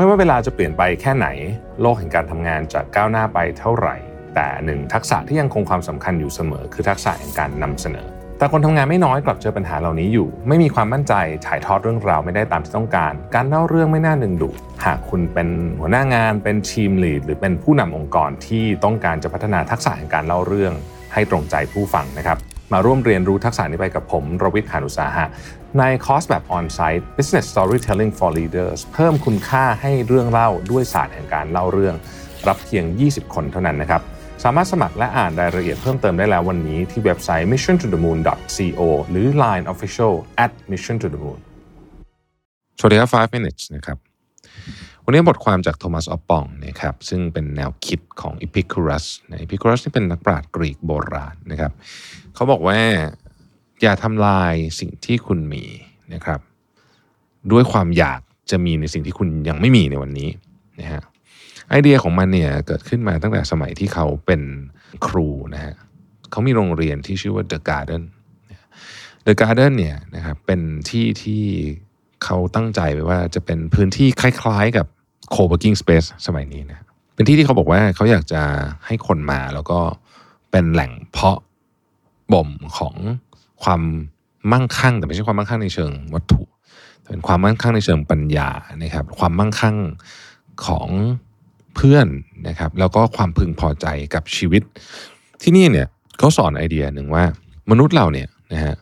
ไม่ว่าเวลาจะเปลี่ยนไปแค่ไหน โลกแห่งการทำงานจะก้าวหน้าไปเท่าไหร่ แต่หนึ่งทักษะที่ยังคงความสำคัญอยู่เสมอ คือทักษะแห่งการนำเสนอ แต่คนทำงานไม่น้อยกลับเจอปัญหาเหล่านี้อยู่ ไม่มีความมั่นใจถ่ายทอดเรื่องราวไม่ได้ตามที่ต้องการ การเล่าเรื่องไม่น่าดึงดูดหากคุณเป็นหัวหน้างานเป็นทีมลีดหรือเป็นผู้นำองค์กรที่ต้องการจะพัฒนาทักษะแห่งการเล่าเรื่อง ให้ตรงใจผู้ฟังนะครับ มาร่วมเรียนรู้ทักษะนี้ไปกับผมรวิทย์หานุสาหะ ในคอร์สแบบออนไซต์ Business Storytelling for Leaders เพิ่มคุณค่าให้เรื่องเล่าด้วยศาสตร์แห่งการเล่าเรื่อง รับเพียง 20 คนเท่านั้นนะครับสามารถสมัครและอ่านรายละเอียดเพิ่มเติมได้แล้ววันนี้ที่เว็บไซต์ mission to the moon co หรือ Line Official at mission to the moon สวัสดีครับ5 minutes นะครับ วันนี้บทความจากโทมัสออปปองนะครับซึ่งเป็นแนวคิดของอิพิคูรัสอิพิคูรัสนี่เป็นนักปราชญ์กรีกโบราณนะครับเขาบอกว่าอย่าทำลายสิ่งที่คุณมีนะครับด้วยความอยากจะมีในสิ่งที่คุณยังไม่มีในวันนี้นะฮะไอเดียของมันเนี่ยเกิดขึ้นมาตั้งแต่สมัยที่เขาเป็นครูนะฮะเขามีโรงเรียนที่ชื่อว่า The Garden The Garden เนี่ยนะครับเป็นที่ที่ เขาตั้งใจไว้ว่าจะเป็นพื้นที่คล้ายๆกับ co-working space สมัยนี้นะเป็นที่ที่เขาบอกว่าเขาอยากจะให้คนมาแล้วก็เป็นแหล่งเพาะบ่มของความมั่งคั่ง แต่ไม่ใช่ความมั่งคั่งในเชิงวัตถุแต่เป็นความมั่งคั่งในเชิงปัญญานะครับ ความมั่งคั่งของเพื่อนนะครับ แล้วก็ความพึงพอใจกับชีวิต ที่นี่เนี่ยเขาสอนไอเดียหนึ่งว่ามนุษย์เราเนี่ยนะฮะ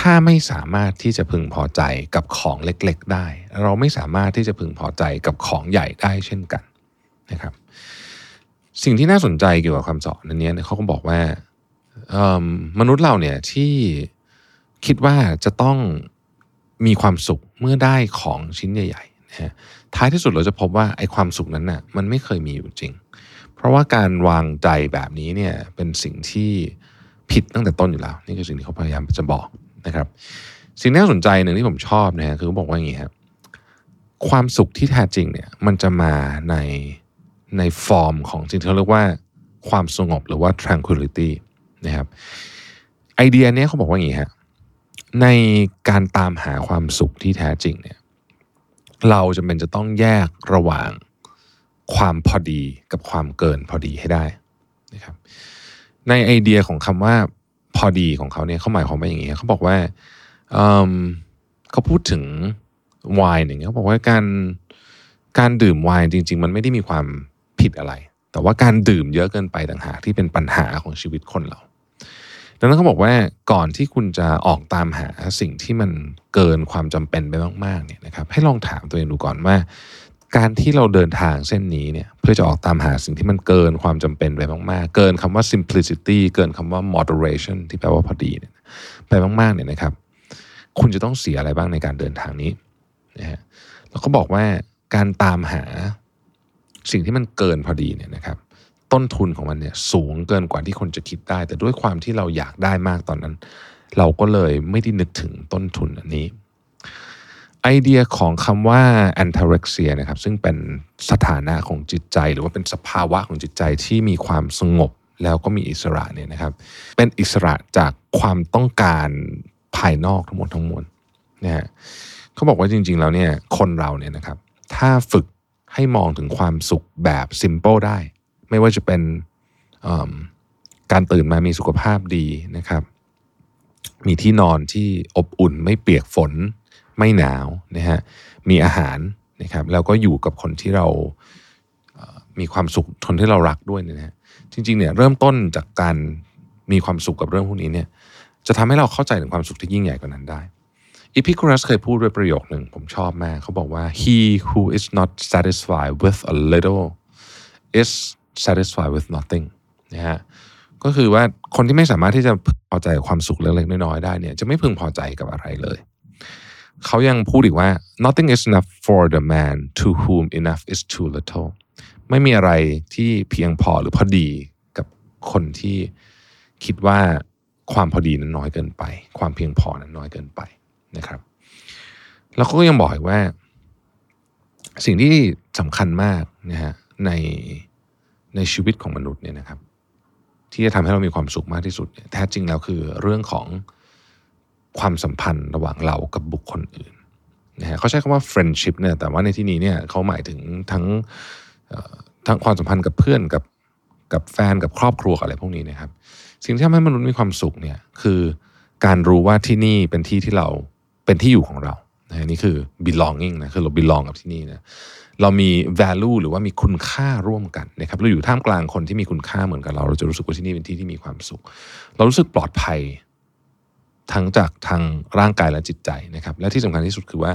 ถ้าไม่สามารถที่จะพึงพอใจกับของเล็กๆได้ เราไม่สามารถที่จะพึงพอใจกับของใหญ่ได้เช่นกันนะครับ สิ่งที่น่าสนใจเกี่ยวกับคำสอนอันนี้เขาก็บอกว่ามนุษย์เราเนี่ยที่คิดว่าจะต้องมีความสุขเมื่อได้ของชิ้นใหญ่ๆนะฮะท้ายที่สุดเราจะพบว่าไอ้ความสุขนั้นน่ะมันไม่เคยมีอยู่จริง เพราะว่าการวางใจแบบนี้เนี่ยเป็นสิ่งที่ผิดตั้งแต่ต้นอยู่แล้ว นี่คือสิ่งที่เขาพยายามจะบอก นะครับ สิ่งที่น่าสนใจหนึ่งที่ผมชอบนะฮะคือเขาบอกว่าอย่างนี้ครับความสุขที่แท้จริงเนี่ยมันจะมาในในฟอร์มของสิ่งที่เขาเรียกว่าความสงบหรือว่า tranquility นะครับไอเดียนี้เขาบอกว่าอย่างนี้ฮะในการตามหาความสุขที่แท้จริงเนี่ยเราจะเป็นจะต้องแยกระหว่างความพอดีกับความเกินพอดีให้ได้นะครับในไอเดียของคำว่า พอดีของเขาเนี่ยเขาหมายความว่าอย่างนี้เขาบอกว่าเเขาพูดถึงไวน์อย่างเงี้ยเขาบอกว่าการการดื่มไวน์จริง ๆ มันไม่ได้มีความผิดอะไร แต่ว่าการดื่มเยอะเกินไปต่างหากที่เป็นปัญหาของชีวิตคนเราดังนั้นเขาบอกว่าก่อนที่คุณจะออกตามหาสิ่งที่มันเกินความจำเป็นไปมากๆเนี่ยนะครับให้ลองถามตัวเองดูก่อนว่า การที่เราเดินทางเส้นนี้เนี่ยเพื่อจะออกตามหาสิ่งที่มันเกินความจำเป็นไปมาก ๆ เกินคำว่า simplicity เกินคำว่า moderation ที่แปลว่าพอดีเนี่ยไปมากๆเนี่ยนะครับ คุณจะต้องเสียอะไรบ้างในการเดินทางนี้นะฮะแล้วเขาบอกว่าการตามหาสิ่งที่มันเกินพอดีเนี่ยนะครับ ต้นทุนของมันเนี่ยสูงเกินกว่าที่คนจะคิดได้ แต่ด้วยความที่เราอยากได้มากตอนนั้น เราก็เลยไม่ได้นึกถึงต้นทุนอันนี้ ไอเดียของคำว่า antarexia นะครับซึ่งเป็นสถานะของจิตใจ หรือว่าเป็นสภาวะของจิตใจที่มีความสงบแล้วก็มีอิสระเนี่ยนะครับ เป็นอิสระจากความต้องการภายนอกทั้งหมดทั้งมวลนะฮะเขาบอกว่าจริง ๆ แล้วเนี่ยคนเราเนี่ยนะครับ ถ้าฝึกให้มองถึงความสุขแบบ simple ได้ ไม่ว่าจะเป็นการตื่นมามีสุขภาพดีนะครับ มีที่นอนที่อบอุ่นไม่เปียกฝน ไม่หนาวนะฮะมีอาหารนะครับแล้วก็อยู่กับคนที่เรามีความสุขคนที่เรารักด้วยนะฮะจริงๆเนี่ยเริ่มต้นจากการมีความสุขกับเรื่องพวกนี้เนี่ยจะทำให้เราเข้าใจถึงความสุขที่ยิ่งใหญ่กว่านั้นได้อีพิคูรัสเคยพูดด้วยประโยคหนึ่งผมชอบมากเขาบอกว่า he who is not satisfied with a little is satisfied with nothing นะฮะก็คือว่าคนที่ไม่สามารถที่จะพอใจกับความสุขเล็กๆน้อยๆได้เนี่ยจะไม่พึงพอใจกับอะไรเลย เขายังพูดอีกว่า nothing is enough for the man to whom enough is too little ไม่มีอะไรที่เพียงพอหรือพอดีกับคนที่คิดว่าความพอดีนั้นน้อยเกินไป ความเพียงพอนั้นน้อยเกินไปนะครับ แล้วก็ยังบอกอีกว่า สิ่งที่สำคัญมากนะฮะในในชีวิตของมนุษย์เนี่ยนะครับ ที่จะทำให้เรามีความสุขมากที่สุด แท้จริงแล้วคือเรื่องของ ความสัมพันธ์ระหว่างเรากับบุคคลอื่นนะฮะเขาใช้คำว่า friendship เนี่ยแต่ว่าในที่นี้เนี่ยเขาหมายถึงทั้งทั้งความสัมพันธ์กับเพื่อนกับกับแฟนกับครอบครัวอะไรพวกนี้นะครับ สิ่งที่ทำให้มนุษย์มีความสุขเนี่ยคือการรู้ว่าที่นี่เป็นที่ที่เราเป็นที่อยู่ของเรานะนี่คือ belonging นะคือเรา belong กับที่นี่นะเรามี value หรือว่ามีคุณค่าร่วมกันนะครับเราอยู่ท่ามกลางคนที่มีคุณค่าเหมือนกับเรา เราจะรู้สึกว่าที่นี่เป็นที่ที่มีความสุข เรารู้สึกปลอดภัย ทั้งจากทางร่างกายและจิตใจนะครับ และที่สำคัญที่สุดคือว่า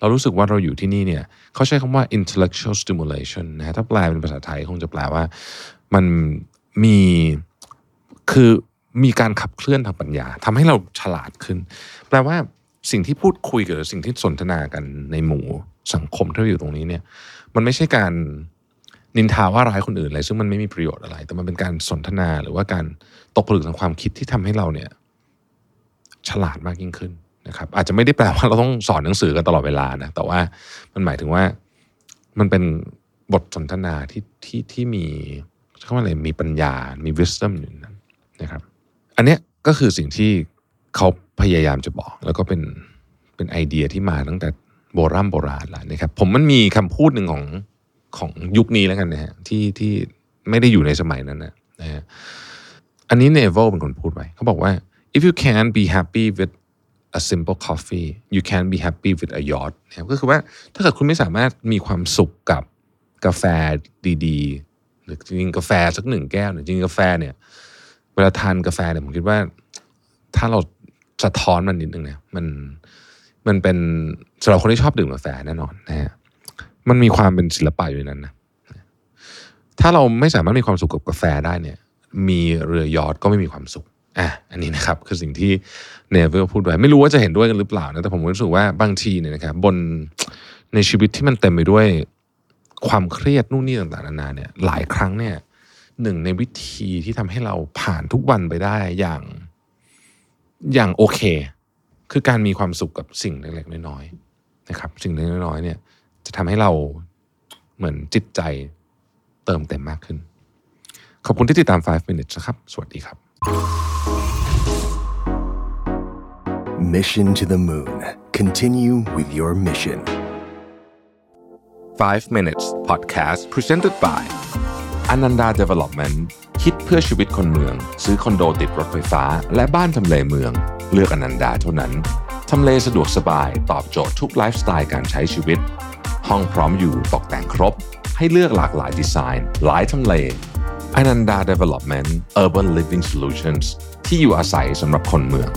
เรารู้สึกว่าเราอยู่ที่นี่เนี่ยเขาใช้คำว่า intellectual stimulation นะถ้าแปลเป็นภาษาไทยคงจะแปลว่ามันมีคือมีการขับเคลื่อนทางปัญญาทำให้เราฉลาดขึ้น แปลว่าสิ่งที่พูดคุยกับสิ่งที่สนทนากันในหมู่สังคมที่เราอยู่ตรงนี้เนี่ย มันไม่ใช่การนินทาว่าร้ายคนอื่นอะไรซึ่งมันไม่มีประโยชน์อะไร แต่มันเป็นการสนทนาหรือว่าการตกผลึกทางความคิดที่ทำให้เราเนี่ย ฉลาดมากยิ่งขึ้นนะครับ อาจจะไม่ได้แปลว่าเราต้องสอนหนังสือกันตลอดเวลานะแต่ว่ามันหมายถึงว่ามันเป็นบทสนทนาที่ที่ที่มีเขาว่าอะไรมีปัญญา มี wisdom อยู่นั้นนะครับ อันเนี้ยก็คือสิ่งที่เขาพยายามจะบอก แล้วก็เป็นเป็นไอเดียที่มาตั้งแต่โบราณโบราณแล้วนะครับ ผมมันมีคำพูดหนึ่งของของยุคนี้แล้วกันนะฮะที่ที่ไม่ได้อยู่ในสมัยนั้นนะนะฮะอันนี้เนเวลเป็นคนพูดไว้เขาบอกว่า if you can be happy with a simple coffee you can be happy with a yacht นะครับก็คือว่าถ้าเกิดคุณไม่สามารถมีความสุขกับกาแฟดีๆ หรือจริงกาแฟสักหนึ่งแก้วเนี่ยจริงกาแฟเนี่ยเวลาทานกาแฟเนี่ยผมคิดว่า ถ้าเราสะท้อนมันนิดนึงเนี่ยมันมันเป็นสำหรับคนที่ชอบดื่มกาแฟแน่นอนนะฮะมันมีความเป็นศิลปะอยู่ในนั้นนะถ้าเราไม่สามารถมีความสุขกับกาแฟได้เนี่ย มีเรือยอทก็ไม่มีความสุข อะอันนี้นะครับคือสิ่งที่เนเวลพูดไว้ไม่รู้ว่าจะเห็นด้วยกันหรือเปล่านะแต่ผมรู้สึกว่าบางทีเนี่ยนะครับบนในชีวิตที่มันเต็มไปด้วยความเครียดนู่นนี่ต่างๆนานาเนี่ยหลายครั้งเนี่ยหนึ่งในวิธีที่ทำให้เราผ่านทุกวันไปได้อย่างอย่างโอเค คือการมีความสุขกับสิ่งเล็กๆน้อยๆนะครับ สิ่งเล็กๆน้อยๆเนี่ย จะทำให้เราเหมือนจิตใจเติมเต็มมากขึ้น ขอบคุณที่ติดตาม 5 minutes นะครับ สวัสดีครับ Mission to the Moon. Continue with your mission. 5 minutes podcast presented by Ananda Development คิดเพื่อชีวิตคนเมือง ซื้อคอนโดติดรถไฟฟ้า และบ้านทำเลเมือง เลือกอนันดาเท่านั้น ทำเลสะดวกสบาย ตอบโจทย์ทุกไลฟ์สไตล์การใช้ชีวิต ห้องพร้อมอยู่ตกแต่งครบ ให้เลือกหลากหลายดีไซน์ หลายทำเล Ananda Development Urban Living Solutions ที่อยู่อาศัยสำหรับคนเมือง